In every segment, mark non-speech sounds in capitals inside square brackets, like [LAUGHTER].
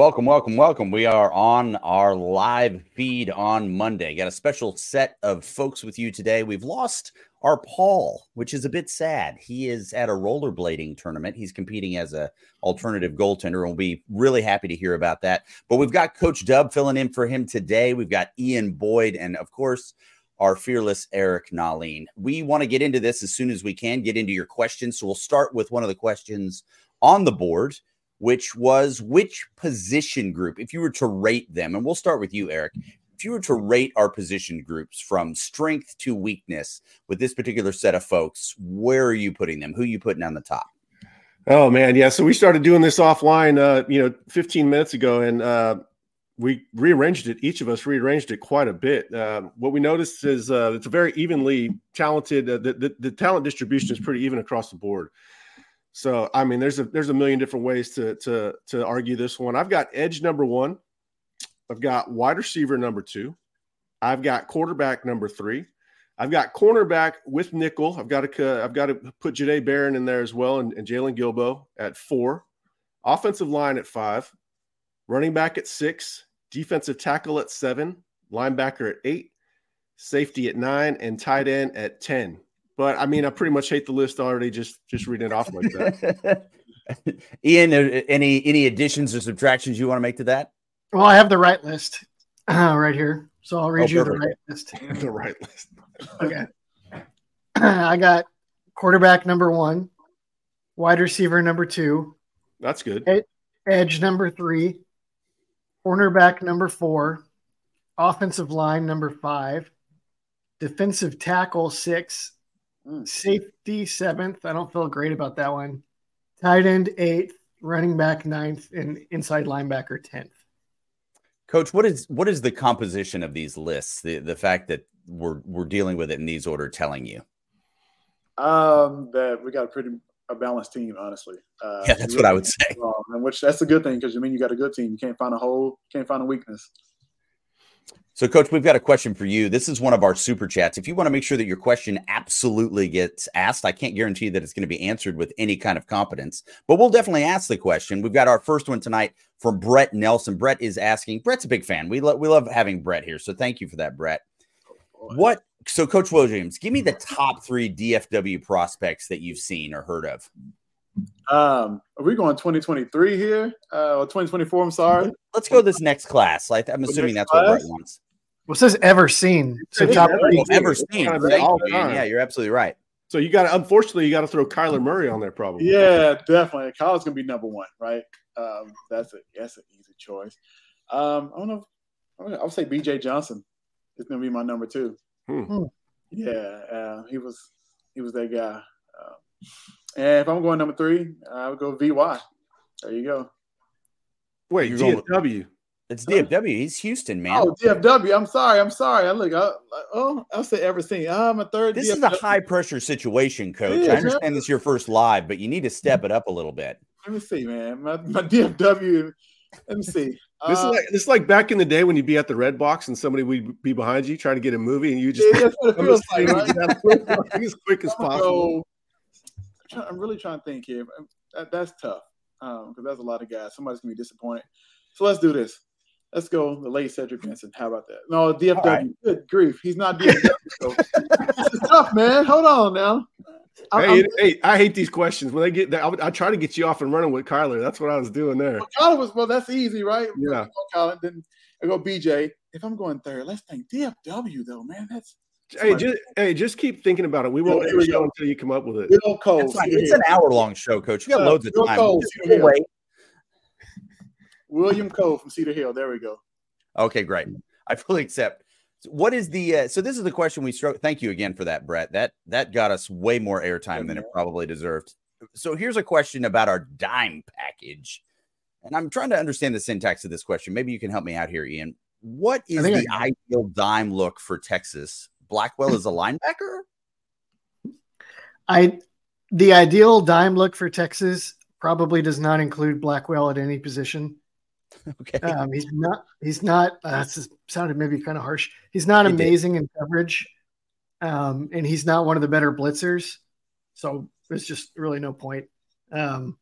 Welcome, welcome, welcome. We are on our live feed on Monday. Got a special set of folks with you today. We've lost our Paul, which is a bit sad. He is at a rollerblading tournament. He's competing as a alternative goaltender, and we'll be really happy to hear about that. But we've got Coach Dub filling in for him today. We've got Ian Boyd, and of course, our fearless Eric Nahlin. We want to get into this as soon as we can, get into your questions. So we'll start with one of the questions on the board which was which position group, if you were to rate them, and we'll start with you, Eric. If you were to rate our position groups from strength to weakness with this particular set of folks, where are you putting them? Who are you putting on the top? Oh man, yeah. So we started doing this offline, uh, you know, 15 minutes ago, and uh, we rearranged it. Each of us rearranged it quite a bit. Uh, what we noticed is uh, it's a very evenly talented. Uh, the, the, the talent distribution is pretty even across the board. So I mean, there's a there's a million different ways to to to argue this one. I've got edge number one. I've got wide receiver number two. I've got quarterback number three. I've got cornerback with nickel. I've got to I've got to put Jahdae Barron in there as well, and, and Jaylon Guilbeau at four. Offensive line at five. Running back at six. Defensive tackle at seven. Linebacker at eight. Safety at nine, and tight end at ten. But I mean, I pretty much hate the list already. Just just reading it off like that. [LAUGHS] Ian, uh, any any additions or subtractions you want to make to that? Well, I have the right list uh, [CLEARS THROAT] right here, so I'll read oh, you perfect. the right list. [LAUGHS] the right list. okay. [CLEARS THROAT] I got quarterback number one, wide receiver number two. That's good. Edge number three, cornerback number four, offensive line number five, defensive tackle six, Mm. Safety seventh. I don't feel great about that one. Tight end eighth, running back ninth, and inside linebacker tenth. Coach, what is what is the composition of these lists? The the fact that we're we're dealing with it in these order telling you? Um, that we got a pretty a balanced team, honestly. Uh, yeah, that's what I would say. [LAUGHS] and which that's a good thing because you mean you got a good team. You can't find a hole, can't find a weakness. So, Coach, we've got a question for you. This is one of our super chats. If you want to make sure that your question absolutely gets asked, I can't guarantee that it's going to be answered with any kind of competence, but we'll definitely ask the question. We've got our first one tonight from Brett Nelson. Brett is asking. Brett's a big fan. We love we love having Brett here, so thank you for that, Brett. What? So, Coach Williams, give me the top three DFW prospects that you've seen or heard of. Um, are we going 2023 here? Uh, or 2024? I'm sorry. Let's go this next class. Like, I'm assuming that's class? what Brett wants. What says ever seen? So top ever, ever seen. Yeah, you're absolutely right. So you got to, unfortunately, you got to throw Kyler Murray on there, probably. Yeah, definitely. Kyler's gonna be number one, right? Um, that's a that's an easy choice. Um, I don't know. I would say B.J. Johnson is gonna be my number two. Hmm. hmm. Yeah, uh, he was he was that guy. Uh, and if I'm going number three, I would go VY. There you go. Wait, DFW. It's DFW. He's Houston, man. Oh, DFW. I'm sorry. I'm sorry. I look. I, oh, I'll say everything. I'm a third. This DFW. is a high pressure situation, Coach. I understand man. this is your first live, but you need to step it up a little bit. Let me see, man. My, my DFW. Let me see. This uh, is like this is like back in the day when you'd be at the red box and somebody would be behind you trying to get a movie, and you just yeah, that's what it [LAUGHS] feels like, right? [LAUGHS] as quick as possible. I'm really trying to think here. That, that's tough because um, that's a lot of guys. Somebody's gonna be disappointed. So let's do this. Let's go the late Cedric Benson. How about that? No, DFW. Right. Good grief. He's not DFW. So. this is tough, man. Hold on now. Hey, hey, I hate these questions. When they get there, I, I, try to get you off and running with Kyler. That's what I was doing there. Well, Kyler was well. That's easy, right? Yeah. Kyler, then I go BJ. If I'm going third, let's think DFW though, man. That's hey, just hey, just keep thinking about it. We won't yeah, show until you come up with it. It's, it's an hour long show, Coach. You got uh, loads of time. Cole, wait. William Cole from Cedar Hill. There we go. Okay, great. I fully accept. What is the uh, so this is the question we struck. Thank you again for that, Brett. That that got us way more airtime than it probably deserved. So here's a question about our dime package. And I'm trying to understand the syntax of this question. Maybe you can help me out here, Ian. What is the I ideal dime look for Texas? Blackwell is a linebacker? I the ideal dime look for Texas probably does not include Blackwell at any position. [LAUGHS] Okay. Um, he's not. He's not. Uh, this sounded maybe kind of harsh. He's not amazing did. in coverage, um, and he's not one of the better blitzers. So there's just really no point. Um,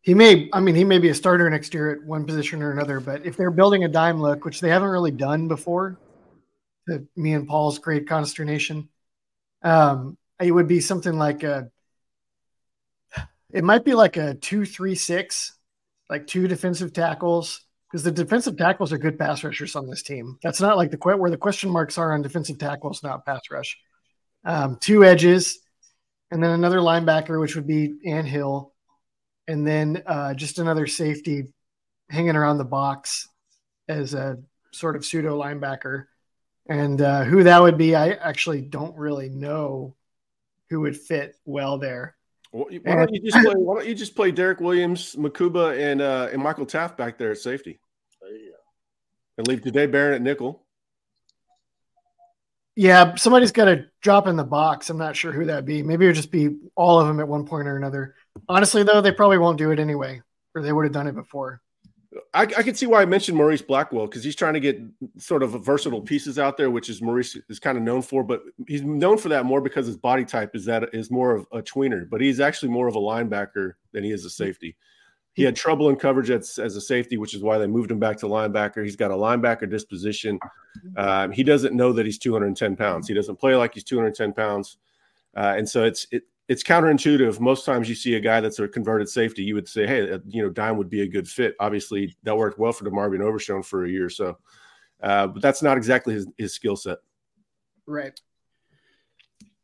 he may, I mean, he may be a starter next year at one position or another, but if they're building a dime look, which they haven't really done before, to me and Paul's great consternation, um, it would be something like a, it might be like a two, three, six, like two defensive tackles, because the defensive tackles are good pass rushers on this team. That's not like the where the question marks are on defensive tackles, not pass rush. Um, two edges, and then another linebacker, which would be Ant Hill and then uh, just another safety hanging around the box as a sort of pseudo linebacker. And uh, who that would be, I actually don't really know who would fit well there. Well, why don't you just play? Why don't you just play Derrick Williams, Mukuba, and uh, and Michael Taaffe back there at safety? There you go. And leave Jahdae Barron at nickel. Yeah, somebody's got to drop in the box. I'm not sure who that'd be. Maybe it would just be all of them at one point or another. Honestly, though, they probably won't do it anyway, or they would have done it before. I, I can see why I mentioned Morice Blackwell because he's trying to get sort of versatile pieces out there, which is Morice is kind of known for. But he's known for that more because his body type is that is more of a tweener, but he's actually more of a linebacker than he is a safety. He had trouble in coverage as, as a safety, which is why they moved him back to linebacker. He's got a linebacker disposition. Um, he doesn't know that he's 210 pounds. He doesn't play like he's 210 pounds, uh, and so it's it, it's counterintuitive. Most times you see a guy that's a converted safety, you would say, hey, uh, you know, Dime would be a good fit. Obviously, that worked well for DeMarvion Overshown for a year or so, uh, but that's not exactly his, his skill set. Right.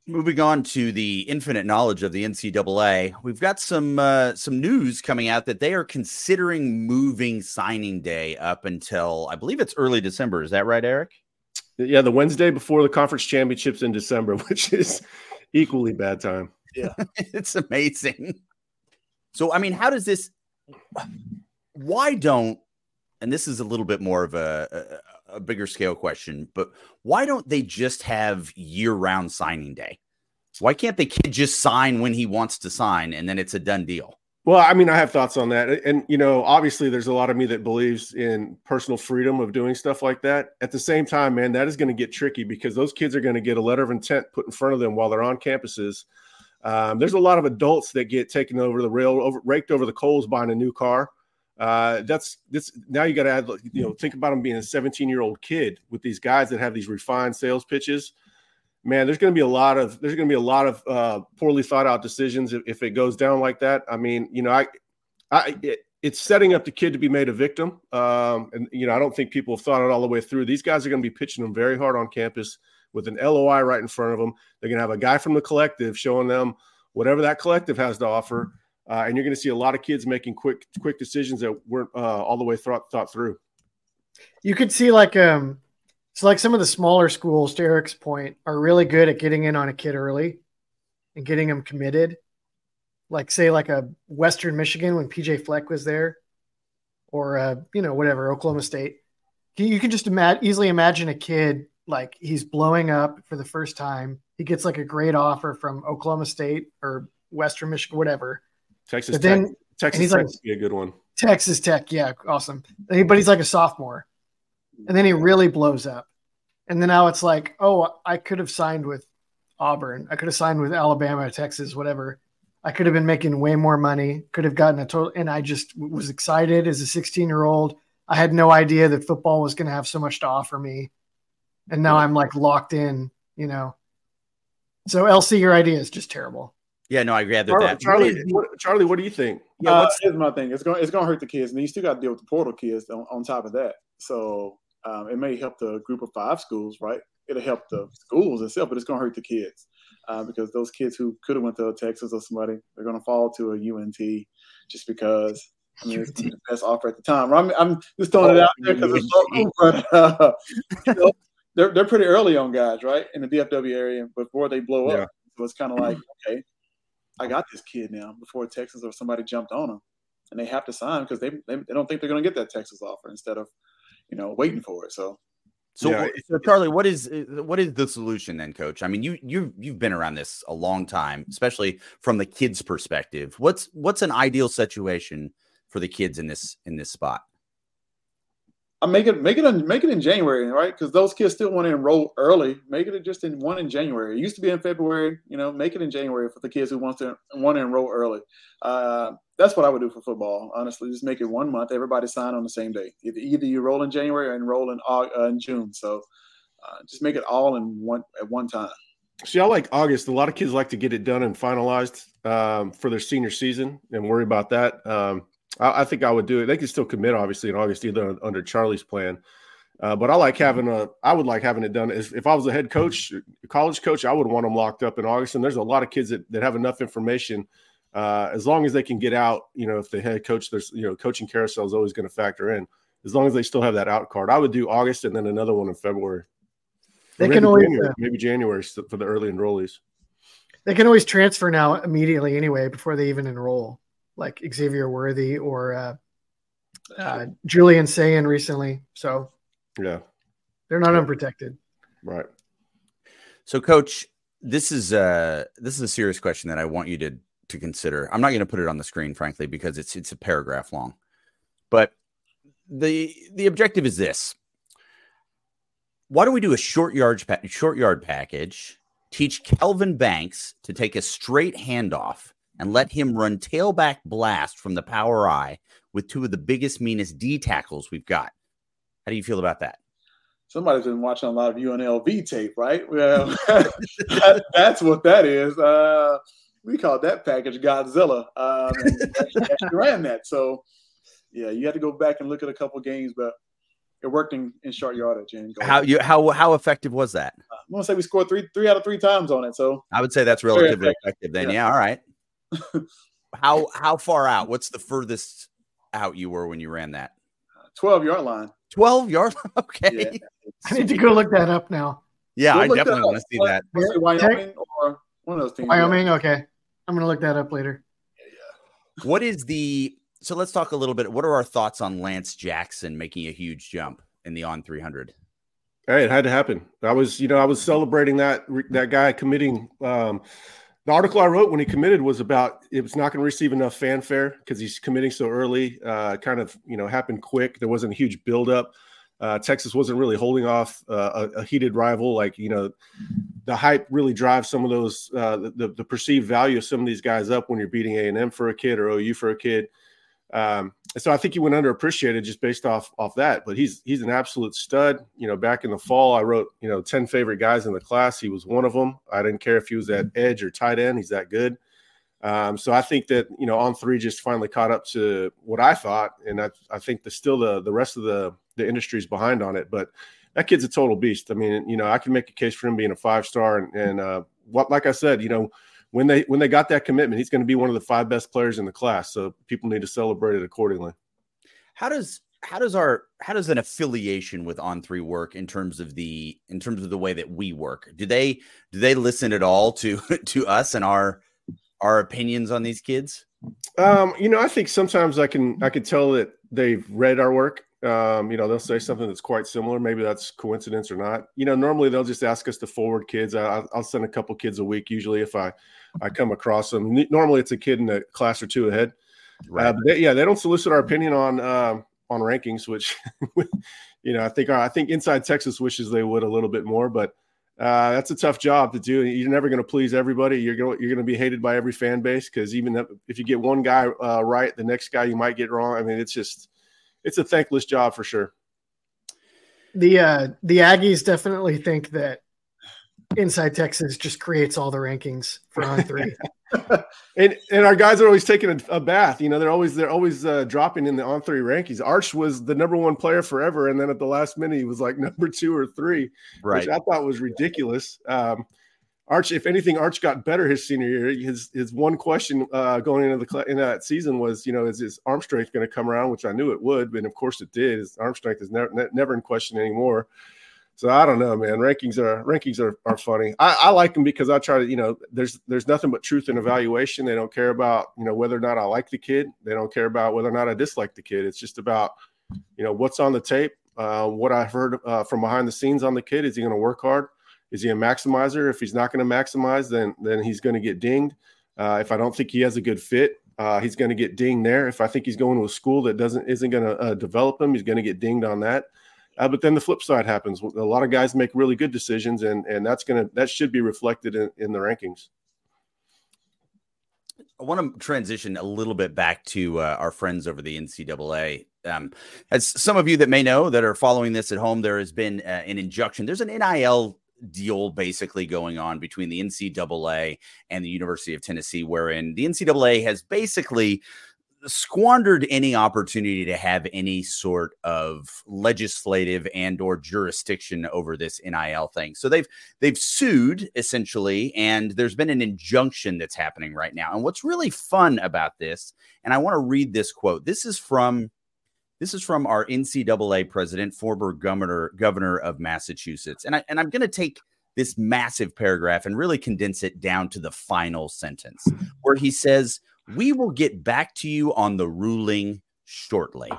Moving on to the infinite knowledge of the NCAA, we've got some uh, some news coming out that they are considering moving signing day up until I believe it's early December. Is that right, Eric? Yeah, the Wednesday before the conference championships in December, [LAUGHS] which is equally bad time. Yeah, [LAUGHS] it's amazing. So, I mean, how does this? Why don't? And this is a little bit more of a, a bigger scale question, but why don't they just have year round signing day? Why can't the kid just sign when he wants to sign and then it's a done deal? Well, I mean, I have thoughts on that. And, you know, obviously there's a lot of me that believes in personal freedom of doing stuff like that. At the same time, man, that is going to get tricky because those kids are going to get a letter of intent put in front of them while they're on campuses. Um, there's a lot of adults that get taken over the rail, over, raked over the coals buying a new car. Uh, that's this now you got to add, you know, think about them being a 17 year old kid with these guys that have these refined sales pitches. Man, there's going to be a lot of there's going to be a lot of uh, poorly thought out decisions if, if, it goes down like that. I mean, you know, I, I, it, it's setting up the kid to be made a victim. Um, and you know, I don't think people have thought it all the way through. These guys are going to be pitching them very hard on campus with an LOI right in front of them. They're going to have a guy from the collective showing them whatever that collective has to offer uh, and you're going to see a lot of kids making quick quick decisions that weren't uh, all the way thought thought through. You could see like um, it's like some of the smaller schools, to Eric's point, are really good at getting in on a kid early and getting them committed. Like say like a Western Michigan when PJ Fleck was there, or uh, you know whatever Oklahoma State. You can just ima- easily imagine a kid like he's blowing up for the first time. He gets like a great offer from Oklahoma State or Western Michigan, whatever Texas then, Tech. Texas Tech like, be a good one. Texas Tech, yeah, awesome. But he's like a sophomore, and then he really blows up, and then now it's like, oh, I could have signed with Auburn. I could have signed with Alabama, Texas, whatever. I could have been making way more money. Could have gotten a total, and I just was excited as a 16 year old. I had no idea that football was going to have so much to offer me, and now I'm like locked in. You know. So LC, your idea is just terrible. Yeah, no, I gathered Charlie, that. Charlie, what, Charlie, what do you think? Yeah, uh, here's my thing. It's going it's going to hurt the kids, and you still got to deal with the portal kids on, on top of that. So um, it may help the group of five schools, right? It'll help the schools itself, but it's going to hurt the kids uh, because those kids who could have went to Texas or somebody, they're going to fall to a UNT just because. I mean, it's the [LAUGHS] best offer at the time. I'm, I'm just throwing it out there because it's so but uh, you know, they're they're pretty early on guys, right, in the DFW area before they blow up. Yeah. So it's kind of like, okay, I got this kid now before Texas or somebody jumped on him, and they have to sign because they, they, they don't think they're going to get that Texas offer instead of you know waiting for it. So. So, yeah. so Charlie, what is what is the solution then, Coach? I mean, you you you've been around this a long time, especially from the kids' perspective. What's what's an ideal situation for the kids in this in this spot? I make it make it in, make it in January, right? Because those kids still want to enroll early. Make it just in one in January. It used to be in February. You know, make it in January for the kids who want to want to enroll early. Uh, that's what I would do for football. Honestly, just make it one month. Everybody sign on the same day. Either, either you roll in January or enroll in uh, in June. So uh, just make it all in one at one time. See, I like August. A lot of kids like to get it done and finalized um, for their senior season and worry about that. Um, I, I, think I would do it. They can still commit, obviously, in August, either under Charlie's plan. Uh, but I like having a. I would like having it done. If, if I was a head coach, college coach, I would want them locked up in August. And there's a lot of kids that, that have enough information. Uh, as long as they can get out, you know, if the head coach, there's you know, coaching carousel is always going to factor in. As long as they still have that out card, I would do August and then another one in February. They can always January, uh, maybe January for the early enrollees. They can always transfer now immediately anyway before they even enroll like Xavier Worthy or uh, uh, Julian Sayin recently. So yeah, they're not unprotected. Right. So, Coach, this is uh this is a serious question that I want you to to consider. I'm not going to put it on the screen, frankly, because it's it's a paragraph long. But the the objective is this: Why don't we do a short yard short yard package? Teach Kelvin Banks to take a straight handoff and let him run tailback blast from the power I with two of the biggest, meanest D tackles we've got. How do you feel about that? Somebody's been watching a lot of UNLV tape, right? Well, [LAUGHS] that, that's what that is. Uh, we call that package Godzilla. Um, ran that. So, yeah, you have to go back and look at a couple games, but it worked in, in short yardage. And how you how how effective was that? Uh, I want to say we scored three three out of three times on it. So I would say that's relatively effective. effective. Then, yeah. yeah, all right [LAUGHS] how how far out? What's the furthest out you were when you ran that? Twelve yard line. Twelve yard. Line? [LAUGHS] Okay. Yeah. I need to go look that up now. Yeah, I definitely want to see that. Wyoming or one of those teams. Wyoming. Yeah. Okay, I'm gonna look that up later. Yeah. What is the? So let's talk a little bit. What are our thoughts on Lance Jackson making a huge jump in the on 300? Hey, it had to happen. I was, you know, I was celebrating that that guy committing um, the article I wrote when he committed was about it was not going to receive enough fanfare because he's committing so early. Uh, kind of you know happened quick. There wasn't a huge buildup. Uh, Texas wasn't really holding off uh, a, a, heated rival. Like you know, the hype really drives some of those uh, the, the perceived value of some of these guys up when you're beating A and M for a kid or OU for a kid. Um, so I think he went underappreciated just based off off that. But he's he's an absolute stud. You know, back in the fall, I wrote you know ten favorite guys in the class. He was one of them. I didn't care if he was at edge or tight end. He's that good. Um, so I think that you know on three just finally caught up to what I thought, and I, I think the still the the rest of the the industry's behind on it. But that kid's a total beast. I mean, you know, I can make a case for him being a five star, and, and uh, what like I said, you know when they when they got that commitment, he's going to be one of the five best players in the class. So people need to celebrate it accordingly. How does how does our how does an affiliation with on three work in terms of the in terms of the way that we work? Do they do they listen at all to [LAUGHS] to us and our our opinions on these kids? Um, you know, I think sometimes I can I can tell that they've read our work um, you know, they'll say something that's quite similar. Maybe that's coincidence or not. You know, normally they'll just ask us to forward kids. I, will send a couple kids a week usually if I I come across them. Normally it's a kid in a class or two ahead. Uh, right. Uh, they, yeah, they don't solicit our opinion on uh, on rankings, which [LAUGHS] you know I think I think Inside Texas wishes they would a little bit more, but uh, that's a tough job to do. You're never going to please everybody. You're going you're going to be hated by every fan base because even if you get one guy uh, right, the next guy you might get wrong. I mean, it's just it's a thankless job for sure. The uh, the Aggies definitely think that Inside Texas just creates all the rankings for on three. [LAUGHS] and and our guys are always taking a, a bath. You know, they're always they're always uh, dropping in the on three rankings. Arch was the number one player forever, and then at the last minute he was like [LAUGHS] number two or three, right? Which I thought was ridiculous. Um, Arch, if anything, Arch got better his senior year. His his one question uh, going into the in that season was, you know, is his arm strength going to come around? Which I knew it would, and of course it did. His arm strength is never never in question anymore. So I don't know, man. Rankings are rankings are, are funny. I, I like them because I try to, you know, there's there's nothing but truth and evaluation. They don't care about, you know, whether or not I like the kid. They don't care about whether or not I dislike the kid. It's just about, you know, what's on the tape, uh, what I've heard uh, from behind the scenes on the kid. Is he going to work hard? Is he a maximizer? If he's not going to maximize, then then he's going to get dinged. Uh, if I don't think he has a good fit, Uh, he's going to get dinged there. If I think he's going to a school that doesn't isn't going to uh, develop him, he's going to get dinged on that. Uh, but then the flip side happens. A lot of guys make really good decisions, and and that's gonna that should be reflected in, in the rankings. I want to transition a little bit back to uh, our friends over the NCAA. Um, as some of you that may know that are following this at home, there has been uh, an injunction. There's an NIL deal basically going on between the NCAA and the University of Tennessee, wherein the NCAA has basically squandered any opportunity to have any sort of legislative and or jurisdiction over this NIL thing. So they've they've sued essentially and there's been an injunction that's happening right now. And what's really fun about this and I want to read this quote. This is from this is from our NCAA president, former governor governor of Massachusetts. And I and I'm going to take this massive paragraph and really condense it down to the final sentence where he says, "We will get back to you on the ruling shortly."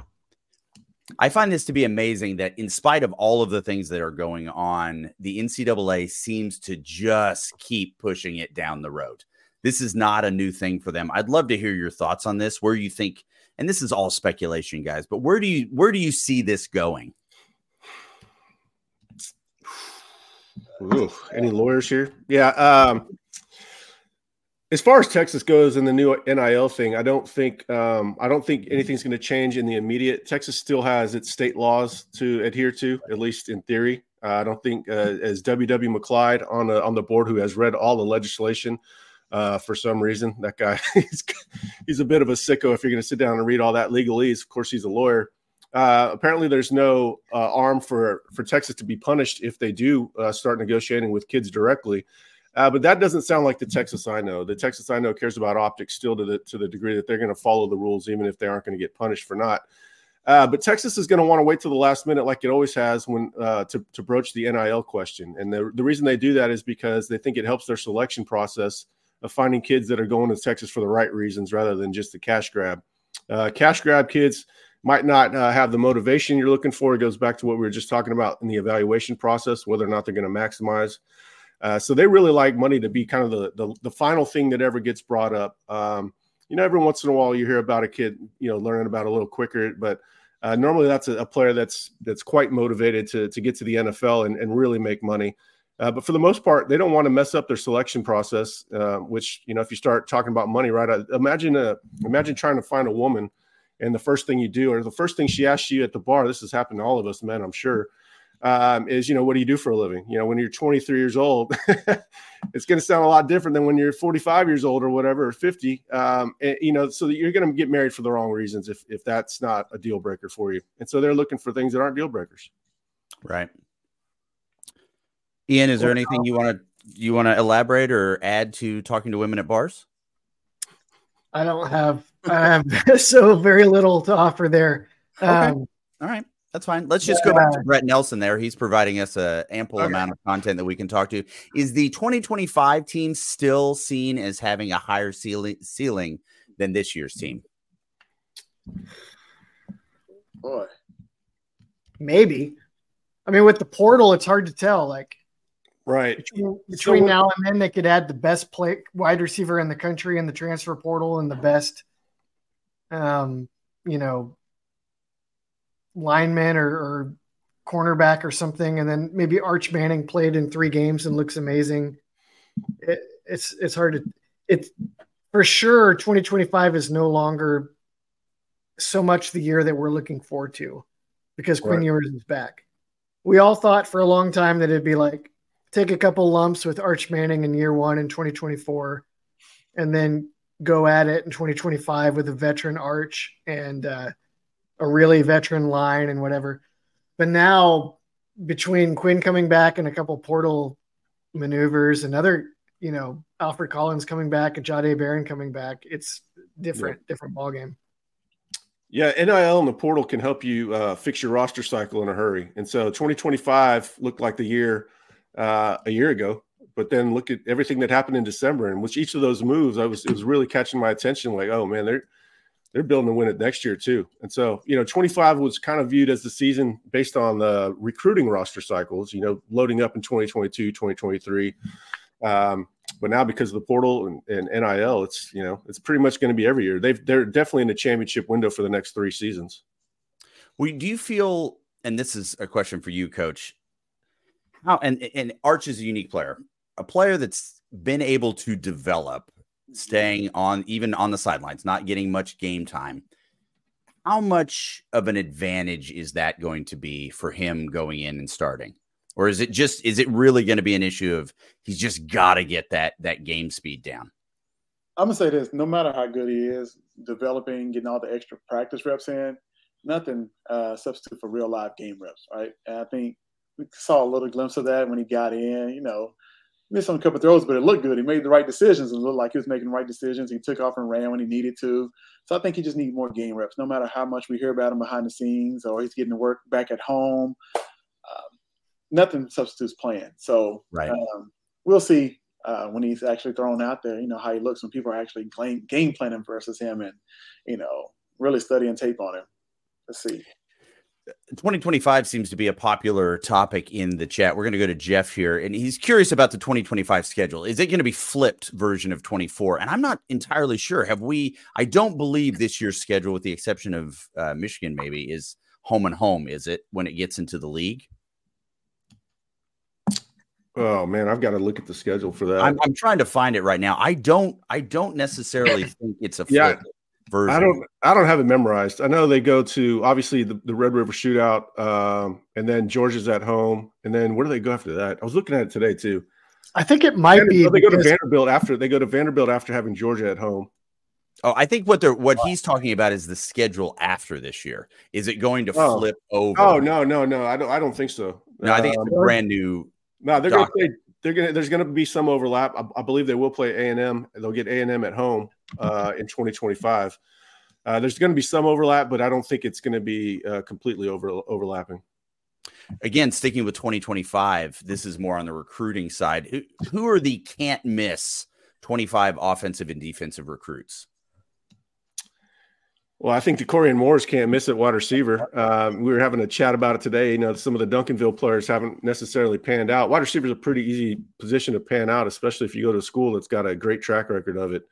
I find this to be amazing that, in spite of all of the things that are going on, the NCAA seems to just keep pushing it down the road. This is not a new thing for them. I'd love to hear your thoughts on this. Where you think and this is all speculation, guys, but where do you where do you see this going? Ooh, any lawyers here? Yeah. Um, as far as Texas goes and the new NIL thing, I don't think um, I don't think anything's going to change in the immediate. Texas still has its state laws to adhere to, at least in theory. Uh, I don't think, uh, as WW McLeod on on the board, who has read all the legislation, uh, for some reason. That guy, [LAUGHS] he's, he's a bit of a sicko if you're going to sit down and read all that legalese. Of course, he's a lawyer. Uh, apparently, there's no uh, arm for for Texas to be punished if they do uh, start negotiating with kids directly. Uh, but that doesn't sound like the Texas I know. The Texas I know cares about optics still to the to the degree that they're going to follow the rules, even if they aren't going to get punished for not. Uh, but Texas is going to want to wait till the last minute, like it always has, when uh, to to broach the NIL question. And the the reason they do that is because they think it helps their selection process of finding kids that are going to Texas for the right reasons rather than just the cash grab. Uh, cash grab kids might not uh, have the motivation you're looking for. It goes back to what we were just talking about in the evaluation process, whether or not they're going to maximize. Uh, so they really like money to be kind of the, the, the final thing that ever gets brought up. Um, you know, every once in a while you hear about a kid, you know, learning about a little quicker, but uh, normally that's a, a, player that's that's quite motivated to to get to the NFL and, and really make money. Uh, but for the most part, they don't want to mess up their selection process. Uh, which you know, if you start talking about money, right? Imagine a imagine trying to find a woman, and the first thing you do, or the first thing she asks you at the bar, this has happened to all of us men, I'm sure, um, is you know, what do you do for a living? You know, when you're 23 years old, [LAUGHS] it's going to sound a lot different than when you're 45 years old or whatever, or 50. Um, and, you know, so that you're going to get married for the wrong reasons if if that's not a deal breaker for you. And so they're looking for things that aren't deal breakers. Right. Ian, is there anything you want to you want to elaborate or add to talking to women at bars? I don't have I have [LAUGHS] so very little to offer there. Okay. Um, All right. That's fine. Let's just yeah. go back to Brett Nelson there. He's providing us a ample okay. amount of content that we can talk to. Is the 2025 team still seen as having a higher ceiling ceiling than this year's team? Boy. Maybe. I mean, with the portal, it's hard to tell. Like Right. Between, between so, now and then, they could add the best play wide receiver in the country in the transfer portal and the best, um, you know, lineman or, or cornerback or something, and then maybe Arch Manning played in three games and looks amazing. It, it's it's hard to it's for sure. 2025 is no longer so much the year that we're looking forward to because Quinn right. Ewers is back. We all thought for a long time that it'd be like take a couple lumps with Arch Manning in year one in 2024, and then go at it in 2025 with a veteran Arch and uh, a really veteran line and whatever. But now, between Quinn coming back and a couple portal maneuvers, another, you know, Alfred Collins coming back and Jahdae Barron coming back, it's different, yeah. different ball game. Yeah, NIL and the portal can help you uh, fix your roster cycle in a hurry. And so 2025 looked like the year uh, a year ago. But then look at everything that happened in December, and which each of those moves, I was it was really catching my attention. Like, oh man, they're they're building to win it next year too. And so, you know, 25 was kind of viewed as the season based on the recruiting roster cycles, you know, loading up in 2022, 2023. Um, but now because of the portal and, and NIL, it's you know it's pretty much going to be every year. They've they're definitely in the championship window for the next three seasons. Well, do you feel? And this is a question for you, Coach. How and and Arch is a unique player, a player that's been able to develop, staying on even on the sidelines, not getting much game time. How much of an advantage is that going to be for him going in and starting? or is it just is it really going to be an issue of he's just got to get that that game speed down? I'm gonna say this: no matter how good he is, developing, getting all the extra practice reps in, nothing uh, substitute for real live game reps, right? And I think we saw a little glimpse of that when he got in. You know, missed on a couple throws, but it looked good. He made the right decisions and looked like he was making the right decisions. He took off and ran when he needed to. So I think he just needs more game reps. No matter how much we hear about him behind the scenes, or he's getting to work back at home, nothing substitutes playing. So right. um, we'll see uh, when he's actually thrown out there. You know how he looks when people are actually game planning versus him, and you know really studying tape on him. Let's see. 2025 seems to be a popular topic in the chat. We're going to go to Jeff here, and he's curious about the 2025 schedule. Is it going to be flipped version of 24? And I'm not entirely sure. Have we? I don't believe this year's schedule, with the exception of uh, Michigan, maybe is home and home. Is it when it gets into the league? Oh man, I've got to look at the schedule for that. I'm, I'm trying to find it right now. I don't. I don't necessarily think it's a yeah. Version. I don't. I don't have it memorized. I know they go to obviously the, the Red River Shootout, um, and then Georgia's at home, and then where do they go after that? I was looking at it today too. I think it might be. They go to Vanderbilt after they go to Vanderbilt after having Georgia at home. Oh, I think what they're what he's talking about is the schedule after this year. Is it going to oh. flip over? Oh no, no, no. I don't. I don't think so. No, I think um, it's a brand new no, they're going to play. They're going to. There's going to be some overlap. I, I believe they will play A and M. They'll get A and M at home uh, in 2025. Uh, there's going to be some overlap, but I don't think it's going to be uh, completely over overlapping. Again, sticking with 2025, this is more on the recruiting side. Who, who are the can't miss 25 offensive and defensive recruits? Well, I think Dakorien Morris can't miss it wide receiver. Um, we were having a chat about it today. You know, some of the Duncanville players haven't necessarily panned out. Wide receiver is a pretty easy position to pan out, especially if you go to a school that's got a great track record of it.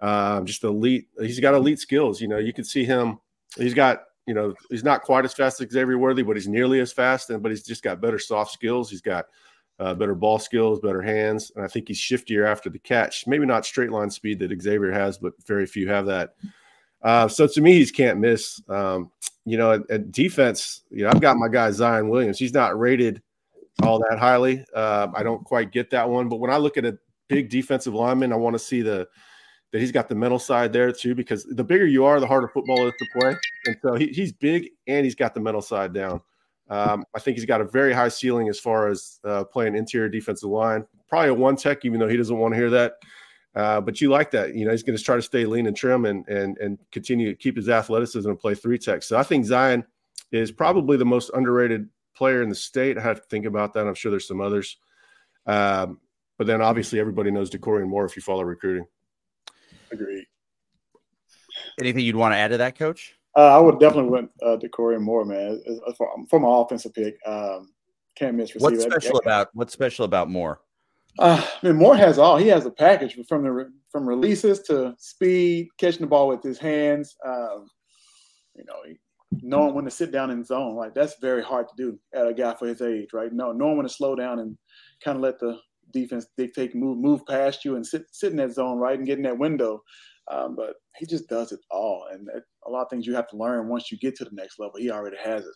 Um, just elite. He's got elite skills. You know, you can see him. He's got, you know, he's not quite as fast as Xavier Worthy, but he's nearly as fast. And but he's just got better soft skills. He's got uh, better ball skills, better hands, and I think he's shiftier after the catch. Maybe not straight line speed that Xavier has, but very few have that. Uh, so to me, he's can't miss. Um, you know, at, at, defense, you know, I've got my guy Zion Williams. He's not rated all that highly. Uh, I don't quite get that one, but when I look at a big defensive lineman, I want to see the that he's got the mental side there too, because the bigger you are, the harder football is to play. And so he, he's big and he's got the mental side down. Um, I think he's got a very high ceiling as far as uh, playing interior defensive line. Probably a one tech, even though he doesn't want to hear that. Uh, but you like that, you know, he's going to try to stay lean and trim and and and continue to keep his athleticism and play three tech. So I think Zion is probably the most underrated player in the state. I have to think about that. I'm sure there's some others. Um, but then obviously everybody knows Dakorien Moore if you follow recruiting. Agreed. Anything you'd want to add to that, Coach? Uh, I would definitely want uh, Dakorien Moore, man, for, for my offensive pick. Um, can't miss receiver. What's special about what's special about Moore? Uh, I mean, Moore has all. He has a package from the from releases to speed, catching the ball with his hands. Um, you know, knowing when to sit down in zone. Like that's very hard to do at a guy for his age, right? No, knowing when to slow down and kind of let the defense dictate move move past you and sit sit in that zone, right, and get in that window. Um, but he just does it all, and a lot of things you have to learn once you get to the next level. He already has it.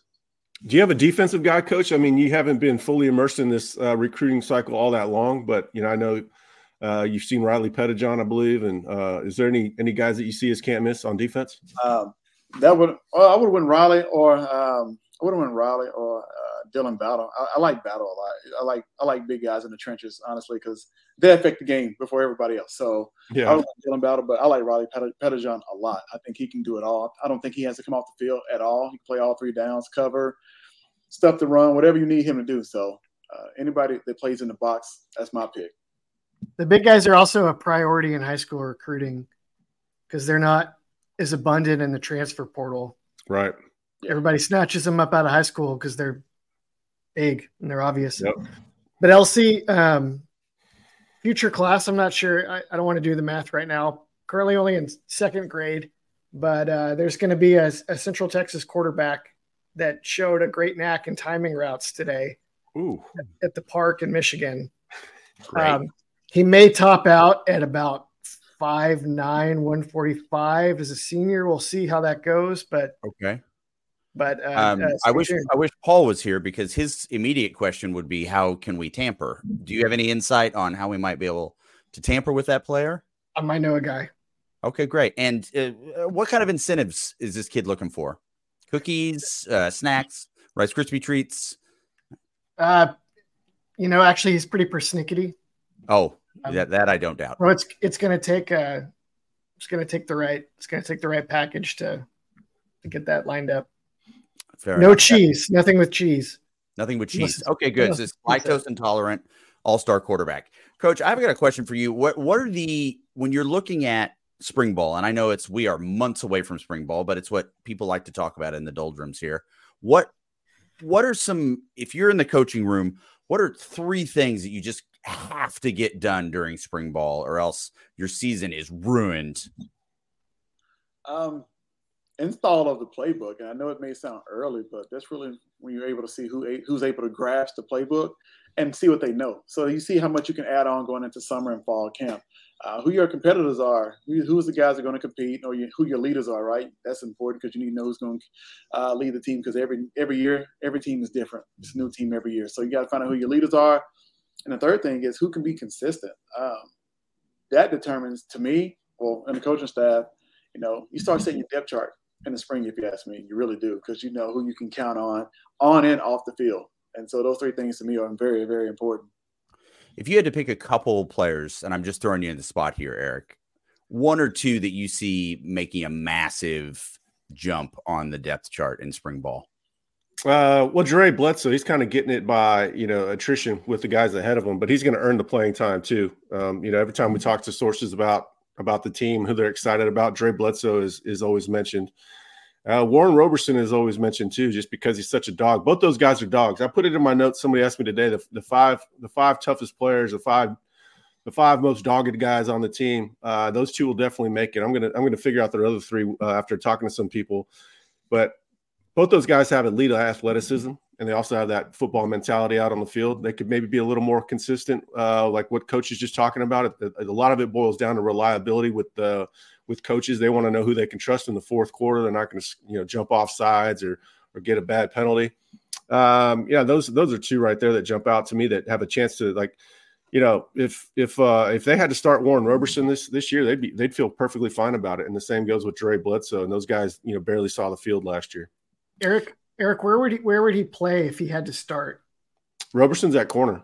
Do you have a defensive guy, coach? I mean, you haven't been fully immersed in this uh, recruiting cycle all that long, but you know, I know uh, you've seen Riley Pettijohn, I believe. And uh, is there any any guys that you see as can't miss on defense? Um, that would well, I would have went Riley or um, I would have went Riley or uh, Dylan Battle. I, I, like Battle a lot. I like I like big guys in the trenches, honestly, because they affect the game before everybody else. So yeah, I would like Dylan Battle, but I like Riley Pettijohn a lot. I think he can do it all. I don't think he has to come off the field at all. He can play all three downs, cover, stuff to run, whatever you need him to do. So uh, anybody that plays in the box, that's my pick. The big guys are also a priority in high school recruiting because they're not as abundant in the transfer portal. Right. Everybody snatches them up out of high school because they're big and they're obvious. Yep. But LC, um, future class, I'm not sure. I, I don't want to do the math right now. Currently only in second grade, but uh, there's going to be a, a, Central Texas quarterback that showed a great knack in timing routes today Ooh. at the park in Michigan. Um, he may top out at about five nine, one forty five as a senior. We'll see how that goes, but okay. But uh, um, uh, I wish tuned. I wish Paul was here because his immediate question would be, "How can we tamper?" Do you have any insight on how we might be able to tamper with that player? I might know a guy. Okay, great. And uh, what kind of incentives is this kid looking for? Cookies, uh, snacks, Rice Krispie treats. Uh, you know, actually, he's pretty persnickety. Oh, um, that, that I don't doubt. Well, it's it's going to take uh, it's to take the right it's to take the right package to to get that lined up. Fair no enough. cheese, nothing with cheese. Nothing with cheese. Okay, good. So it's lactose intolerant, all star quarterback. Coach, I've got a question for you. What what are the when you're looking at spring ball, and I know it's we are months away from spring ball, but it's what people like to talk about in the doldrums here. What what are some if you're in the coaching room, what are three things that you just have to get done during spring ball, or else your season is ruined? Um, install of the playbook. And I know it may sound early, but that's really when you're able to see who who's able to grasp the playbook and see what they know. So you see how much you can add on going into summer and fall camp. Uh, who your competitors are, who, who's the guys that are going to compete, or you, who your leaders are, right? That's important because you need to know who's going to uh, lead the team because every every year, every team is different. It's a new team every year. So you got to find out who your leaders are. And the third thing is who can be consistent. Um, that determines, to me, well, and the coaching staff, you know, you start setting your depth chart in the spring, if you ask me. You really do, because you know who you can count on, on and off the field. And so those three things to me are very, very important. If you had to pick a couple players, and I'm just throwing you in the spot here, Eric, one or two that you see making a massive jump on the depth chart in spring ball? Uh, well, Dre Bledsoe, he's kind of getting it by you know attrition with the guys ahead of him, but he's going to earn the playing time too. Um, you know, every time we talk to sources about about the team, who they're excited about. Dre Bledsoe is is always mentioned. Uh, Warren Roberson is always mentioned too, just because he's such a dog. Both those guys are dogs. I put it in my notes. Somebody asked me today the, the five the five toughest players, the five the five most dogged guys on the team. Uh, those two will definitely make it. I'm gonna I'm gonna figure out the other three uh, after talking to some people, but both those guys have elite athleticism and they also have that football mentality out on the field. They could maybe be a little more consistent, uh, like what coach is just talking about. A, a lot of it boils down to reliability with the with coaches. They want to know who they can trust in the fourth quarter. They're not going to you know jump off sides or or get a bad penalty. Um, yeah, those those are two right there that jump out to me that have a chance to like, you know, if if uh, if they had to start Warren Roberson this this year, they'd be they'd feel perfectly fine about it. And the same goes with Dre Bledsoe. And those guys, you know, barely saw the field last year. Eric, Eric, where would he where would he play if he had to start? Roberson's at corner.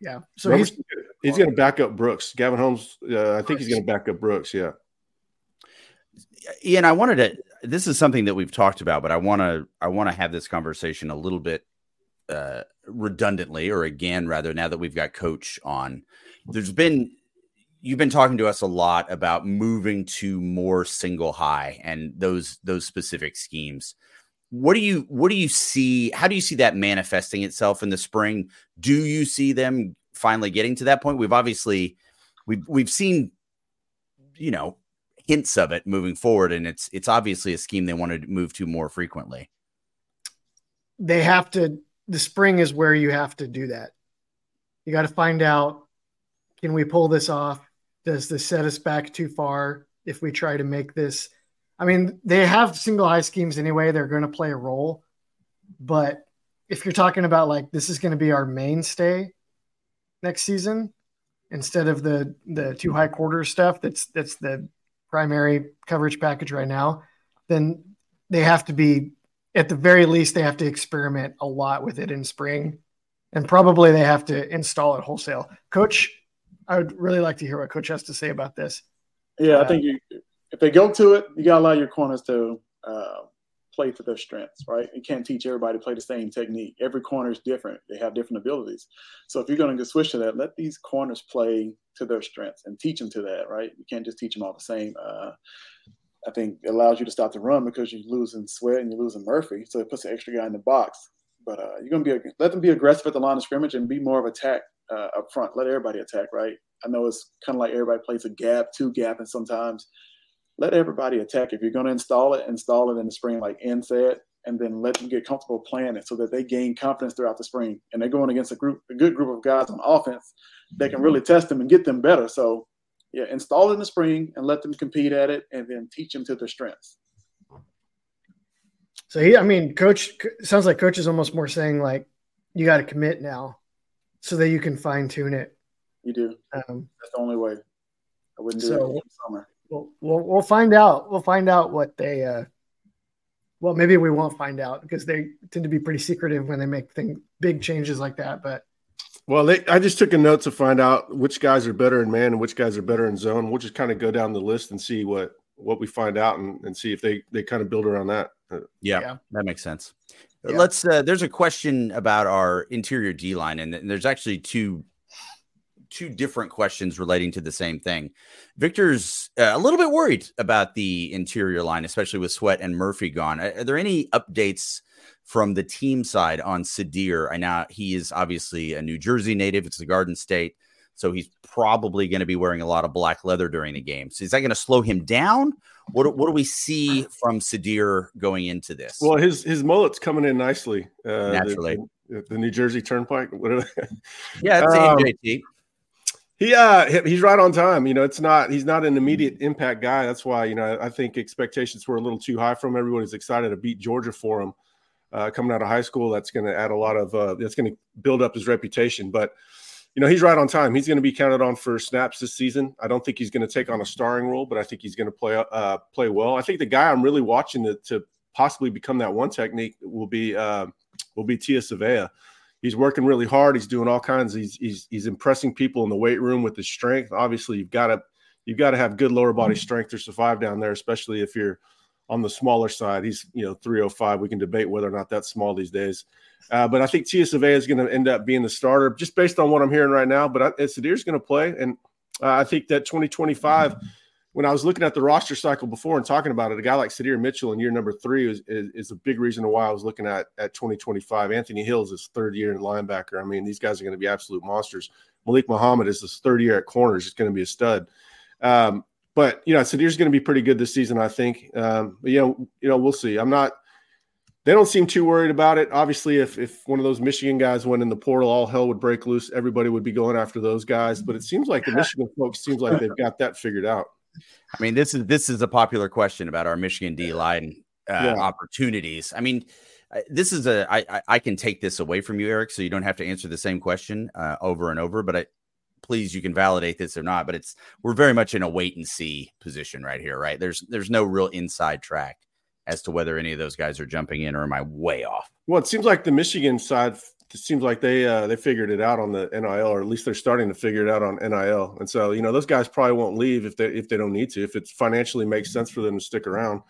Yeah, so Roberson, he's he's going to back up Brooks. Gavin Holmes, uh, I think he's going to back up Brooks. Yeah. Ian, I wanted to. This is something that we've talked about, but I want to. I want to have this conversation a little bit uh, redundantly, or again, rather. Now that we've got Coach on, there's been you've been talking to us a lot about moving to more single high and those those specific schemes what do you what do you see how do you see that manifesting itself in the spring? Do you see them finally getting to that point? We've obviously we've we've seen you know hints of it moving forward and it's it's obviously a scheme they want to move to more frequently. They have to the spring is where you have to do that. You got to find out can we pull this off? Does this set us back too far if we try to make this I mean, they have single high schemes anyway. They're going to play a role. But if you're talking about like this is going to be our mainstay next season instead of the the two high quarter stuff that's that's the primary coverage package right now, then they have to be at the very least they have to experiment a lot with it in spring and probably they have to install it wholesale. Coach, I would really like to hear what coach has to say about this. Yeah, uh, I think you if they go to it, you got to allow your corners to uh, play to their strengths, right? You can't teach everybody to play the same technique. Every corner is different. They have different abilities. So if you're going to switch to that, let these corners play to their strengths and teach them to that, right? You can't just teach them all the same. Uh, I think it allows you to stop the run because you're losing Sweat and you're losing Murphy. So it puts an extra guy in the box. But uh, you're going to be let them be aggressive at the line of scrimmage and be more of attack uh, up front. Let everybody attack, right? I know it's kind of like everybody plays a gap, two gap, and sometimes let everybody attack. If you're going to install it, install it in the spring, like N said, and then let them get comfortable playing it so that they gain confidence throughout the spring. And they're going against a group, a good group of guys on offense that can really test them and get them better. So, yeah, install it in the spring and let them compete at it, and then teach them to their strengths. So he, I mean, coach sounds like coach is almost more saying like, you got to commit now, so that you can fine tune it. You do. Um, That's the only way. I wouldn't do so, it in summer. We'll, we'll, we'll find out. We'll find out what they. Uh, well, maybe we won't find out because they tend to be pretty secretive when they make thing, big changes like that. But well, they, I just took a note to find out which guys are better in man and which guys are better in zone. We'll just kind of go down the list and see what what we find out and, and see if they they kind of build around that. Yeah, yeah. that makes sense. Yeah. Let's. Uh, there's a question about our interior D line, and there's actually two two different questions relating to the same thing. Victor's uh, a little bit worried about the interior line, especially with Sweat and Murphy gone. Are, are there any updates from the team side on Sydir? I know he is obviously a New Jersey native. It's the Garden State. So he's probably going to be wearing a lot of black leather during the game. So is that going to slow him down? What, what do we see from Sydir going into this? Well, his his mullet's coming in nicely. Uh, Naturally. The, the, New Jersey Turnpike. Whatever. [LAUGHS] Yeah, it's um, NJT. He uh he's right on time. You know, it's not he's not an immediate impact guy. That's why you know I think expectations were a little too high for him. from everybody's excited to beat Georgia for him uh, coming out of high school. That's going to add a lot of uh, that's going to build up his reputation. But you know, he's right on time. He's going to be counted on for snaps this season. I don't think he's going to take on a starring role, but I think he's going to play uh, play well. I think the guy I'm really watching to, to possibly become that one technique will be uh, will be Tia Savea. He's working really hard. He's doing all kinds. He's, he's he's impressing people in the weight room with his strength. Obviously, you've got to you've got to have good lower body strength to survive down there, especially if you're on the smaller side. He's you know 305. We can debate whether or not that's small these days. Uh, but I think Tia Savea is going to end up being the starter just based on what I'm hearing right now. But I, Sydir's going to play. And uh, I think that 2025, when I was looking at the roster cycle before and talking about it, a guy like Sydir Mitchell in year number three is, is, is, a big reason why I was looking at, at 2025. Anthony Hills is third year in linebacker. I mean, these guys are going to be absolute monsters. Malik Muhammad is his third year at corners. He's going to be a stud. Um, but you know, Sydir's going to be pretty good this season, I think. Um, but you know, you know, we'll see. I'm not they don't seem too worried about it. Obviously, if if one of those Michigan guys went in the portal, all hell would break loose. Everybody would be going after those guys. But it seems like the Michigan folks seems like they've got that figured out. I mean, this is this is a popular question about our Michigan D line uh, yeah. opportunities. I mean, this is a I, I can take this away from you, Eric, so you don't have to answer the same question uh, over and over. But I please you can validate this or not. But it's we're very much in a wait and see position right here, right? There's there's no real inside track as to whether any of those guys are jumping in or am I way off? Well, it seems like the Michigan side it seems like they uh, they figured it out on the NIL, or at least they're starting to figure it out on NIL. And so, you know, those guys probably won't leave if they if they don't need to. If it financially makes sense for them to stick around,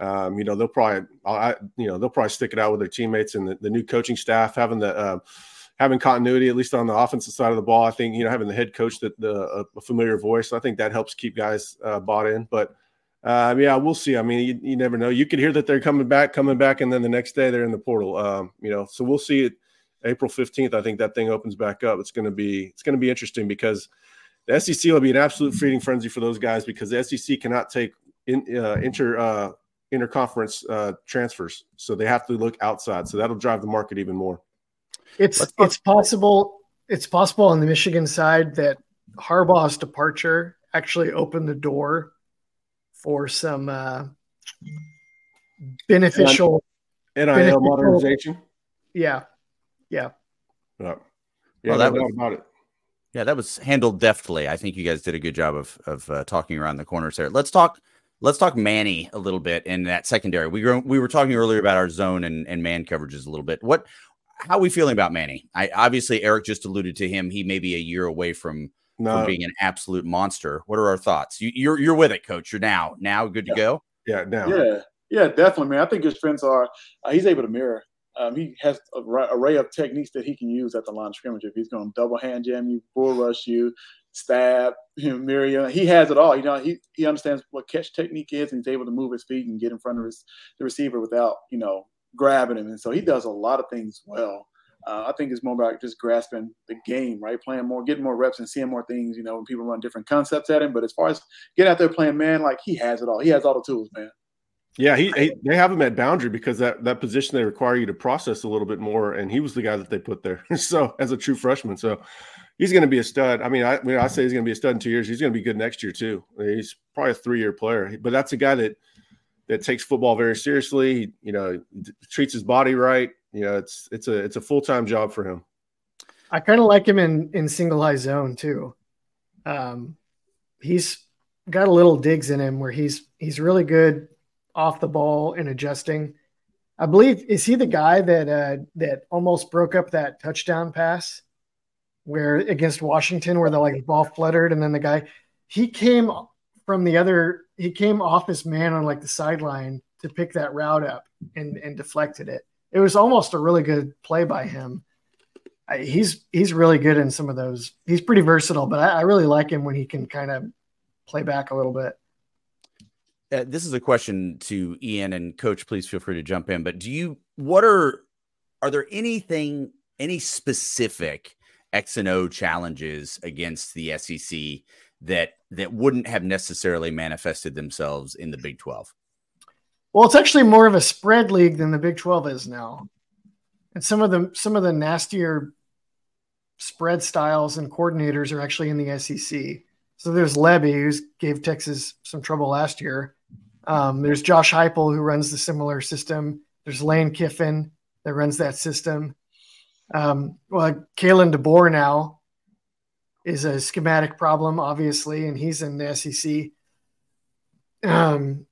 um, you know, they'll probably, I, you know, they'll probably stick it out with their teammates and the, the new coaching staff having the uh, having continuity at least on the offensive side of the ball. I think you know having the head coach that the a familiar voice. I think that helps keep guys uh, bought in, but uh, yeah, we'll see. I mean, you, you, never know. You could hear that they're coming back, coming back, and then the next day they're in the portal. Um, you know, so we'll see it. April fifteenth, I think that thing opens back up. It's going to be it's going to be interesting because the SEC will be an absolute feeding frenzy for those guys because the SEC cannot take in, uh, inter uh, interconference uh, transfers, so they have to look outside. So that'll drive the market even more. It's it's possible. It's possible on the Michigan side that Harbaugh's departure actually opened the door for some uh, beneficial NIL beneficial, modernization. Yeah, yeah. Yeah, yeah well, that was, about it. Yeah, that was handled deftly. I think you guys did a good job of of uh, talking around the corners there. Let's talk. Let's talk Manny a little bit in that secondary. We were we were talking earlier about our zone and, and man coverages a little bit. What how are we feeling about Manny? I obviously Eric just alluded to him. He may be a year away from no. from being an absolute monster. What are our thoughts? You, are you're, you're with it, coach. You're now now good to yeah. go. Yeah, now. Yeah, yeah, definitely, man. I think his strengths are uh, he's able to mirror. Um, he has a r- array of techniques that he can use at the line of scrimmage. If he's going to double hand jam you, bull rush you, stab, [LAUGHS] you know, you, he has it all. You know, he he understands what catch technique is, and he's able to move his feet and get in front of his the receiver without you know grabbing him. And so he does a lot of things well. Uh, I think it's more about just grasping the game, right? Playing more, getting more reps, and seeing more things. You know, when people run different concepts at him. But as far as getting out there playing man, like he has it all. He has all the tools, man. Yeah, he, he, they have him at boundary because that that position they require you to process a little bit more, and he was the guy that they put there. [LAUGHS] so as a true freshman, so he's going to be a stud. I mean, I, mean, I say he's going to be a stud in two years. He's going to be good next year too. He's probably a three year player, but that's a guy that that takes football very seriously. You know, treats his body right. You know, it's it's a it's a full time job for him. I kind of like him in in single high zone too. Um, he's got a little digs in him where he's he's really good off the ball and adjusting. I believe is he the guy that uh, that almost broke up that touchdown pass where against Washington where the like ball fluttered and then the guy he came from the other he came off his man on like the sideline to pick that route up and and deflected it. It was almost a really good play by him. I, he's he's really good in some of those. He's pretty versatile, but I, I really like him when he can kind of play back a little bit uh, this is a question to Ian and Coach. Please feel free to jump in. But do you? What are are there anything any specific X and O challenges against the SEC that that wouldn't have necessarily manifested themselves in the Big Twelve? Well, it's actually more of a spread league than the Big Twelve is now, and some of the some of the nastier spread styles and coordinators are actually in the SEC. So there's Lebby, who gave Texas some trouble last year. Um, there's Josh Heupel who runs the similar system. There's Lane Kiffin that runs that system. Um, well, Kalen DeBoer now is a schematic problem, obviously, and he's in the SEC. Um,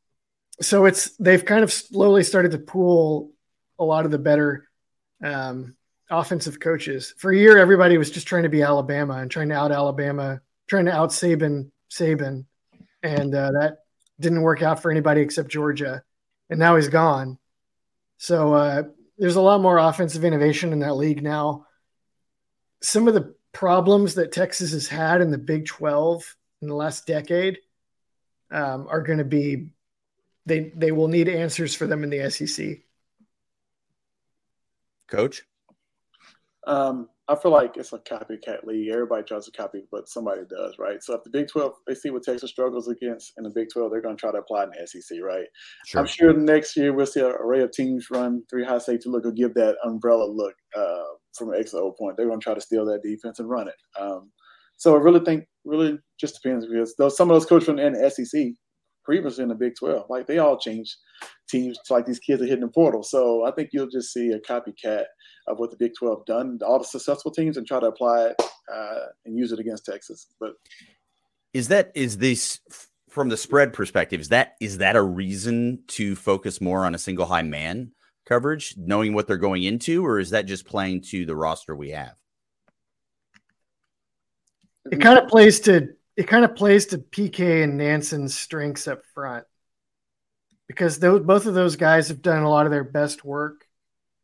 so it's they've kind of slowly started to pool a lot of the better um, offensive coaches. For a year, everybody was just trying to be Alabama and trying to out Alabama, trying to out Saban, Saban, and uh, that didn't work out for anybody except Georgia, and now he's gone. So uh, there's a lot more offensive innovation in that league now. Some of the problems that Texas has had in the Big 12 in the last decade um, are going to be they they will need answers for them in the SEC. Coach, um, I feel like it's a copycat league. Everybody tries to copy what somebody does, right? So if the Big 12, they see what Texas struggles against in the Big 12, they're going to try to apply in the SEC, right? Sure. I'm sure next year we'll see an array of teams run three high safety look or give that umbrella look uh, from an XO point. They're going to try to steal that defense and run it. Um, so I really think, really just depends because those, some of those coaches from the SEC previously in the Big 12, like they all changed teams like these kids are hitting the portal. So I think you'll just see a copycat of what the Big 12 done, all the successful teams, and try to apply it uh, and use it against Texas. But is that is this from the spread perspective? Is that is that a reason to focus more on a single high man coverage, knowing what they're going into, or is that just playing to the roster we have? It kind of plays to it kind of plays to PK and Nansen's strengths up front because those, both of those guys have done a lot of their best work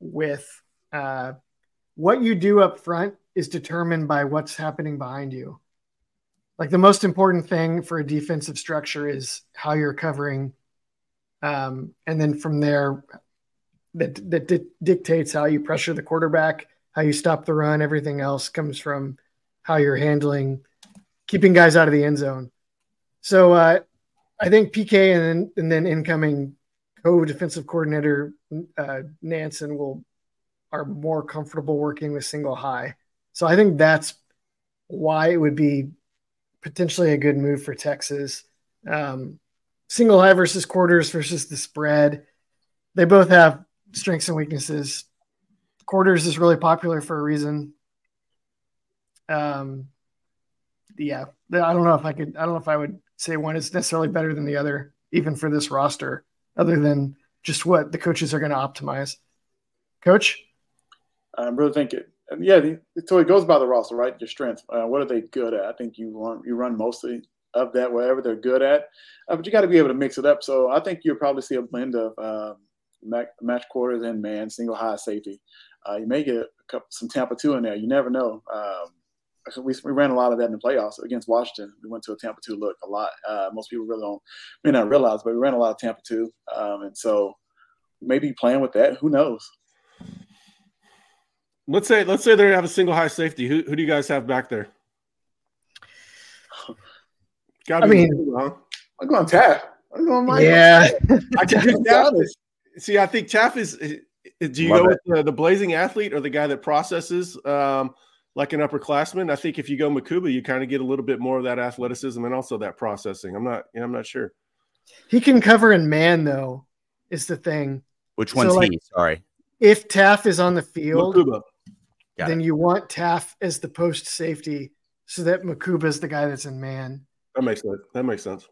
with uh, what you do up front is determined by what's happening behind you. Like the most important thing for a defensive structure is how you're covering, um, and then from there, that that di- dictates how you pressure the quarterback, how you stop the run. Everything else comes from how you're handling keeping guys out of the end zone. So uh, I think PK and then, and then incoming co-defensive coordinator uh, Nansen will are more comfortable working with single high. So I think that's why it would be potentially a good move for Texas. Um, single high versus quarters versus the spread. They both have strengths and weaknesses. Quarters is really popular for a reason. Um, yeah, I don't know if I could. I don't know if I would say one is necessarily better than the other, even for this roster, other than just what the coaches are going to optimize. Coach, I really think it. Yeah, so it goes by the roster, right? Your strengths. Uh, what are they good at? I think you run you run mostly of that whatever they're good at, uh, but you got to be able to mix it up. So I think you'll probably see a blend of um, match quarters and man single high safety. Uh, you may get couple, some Tampa two in there. You never know. Um, we, we ran a lot of that in the playoffs against Washington. We went to a Tampa two look a lot. Uh, most people really don't may not realize, but we ran a lot of Tampa two, um, and so maybe playing with that. Who knows? let's say let's say they have a single high safety. Who who do you guys have back there? [SIGHS] Gotta I mean, huh? I'm going Taaffe. I'm going Mike. Yeah, [LAUGHS] I can do Taaffe. See, I think Taaffe is. Do you Love go it. with the, the, blazing athlete or the guy that processes um, like an upperclassman? I think if you go Mukuba, you kind of get a little bit more of that athleticism and also that processing. I'm not. You know, I'm not sure. He can cover in man though. Is the thing. Which one's so, like, he? Sorry. If Taaffe is on the field, then it. you want Taaffe as the post safety so that Mukuba is the guy that's in man. That makes sense. That makes sense.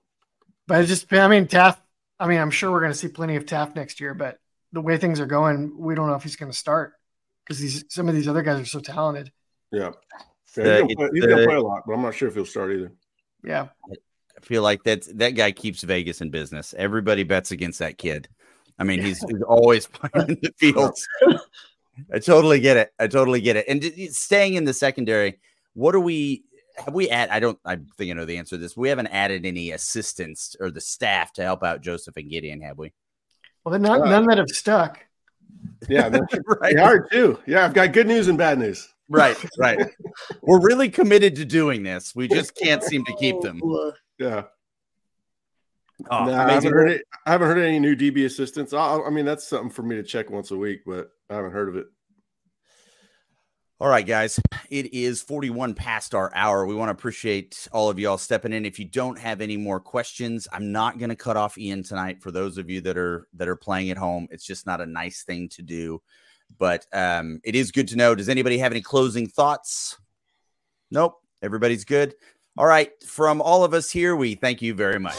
But just, I mean, Taaffe. I mean, I'm sure we're going to see plenty of Taaffe next year, but the way things are going, we don't know if he's going to start because these some of these other guys are so talented. Yeah, yeah he's going to play a lot, but I'm not sure if he'll start either. Yeah, I feel like that that guy keeps Vegas in business. Everybody bets against that kid. I mean, he's, he's always [LAUGHS] playing in the fields. I totally get it. I totally get it. And staying in the secondary, what are we? Have we add? I don't. I think I know the answer to this. We haven't added any assistants or the staff to help out Joseph and Gideon, have we? Well, they're not uh, none that have stuck. Yeah, [LAUGHS] right. they are too. Yeah, I've got good news and bad news. Right, right. [LAUGHS] We're really committed to doing this. We just can't seem to keep them. Oh, yeah. Oh, no, I haven't heard it. I haven't heard any new DB assistants. I, I mean, that's something for me to check once a week, but I haven't heard of it. All right, guys. It is 41 past our hour. We want to appreciate all of y'all stepping in. If you don't have any more questions, I'm not going to cut off Ian tonight for those of you that are that are playing at home. It's just not a nice thing to do. But um, it is good to know. Does anybody have any closing thoughts? Nope. Everybody's good. All right. From all of us here, we thank you very much.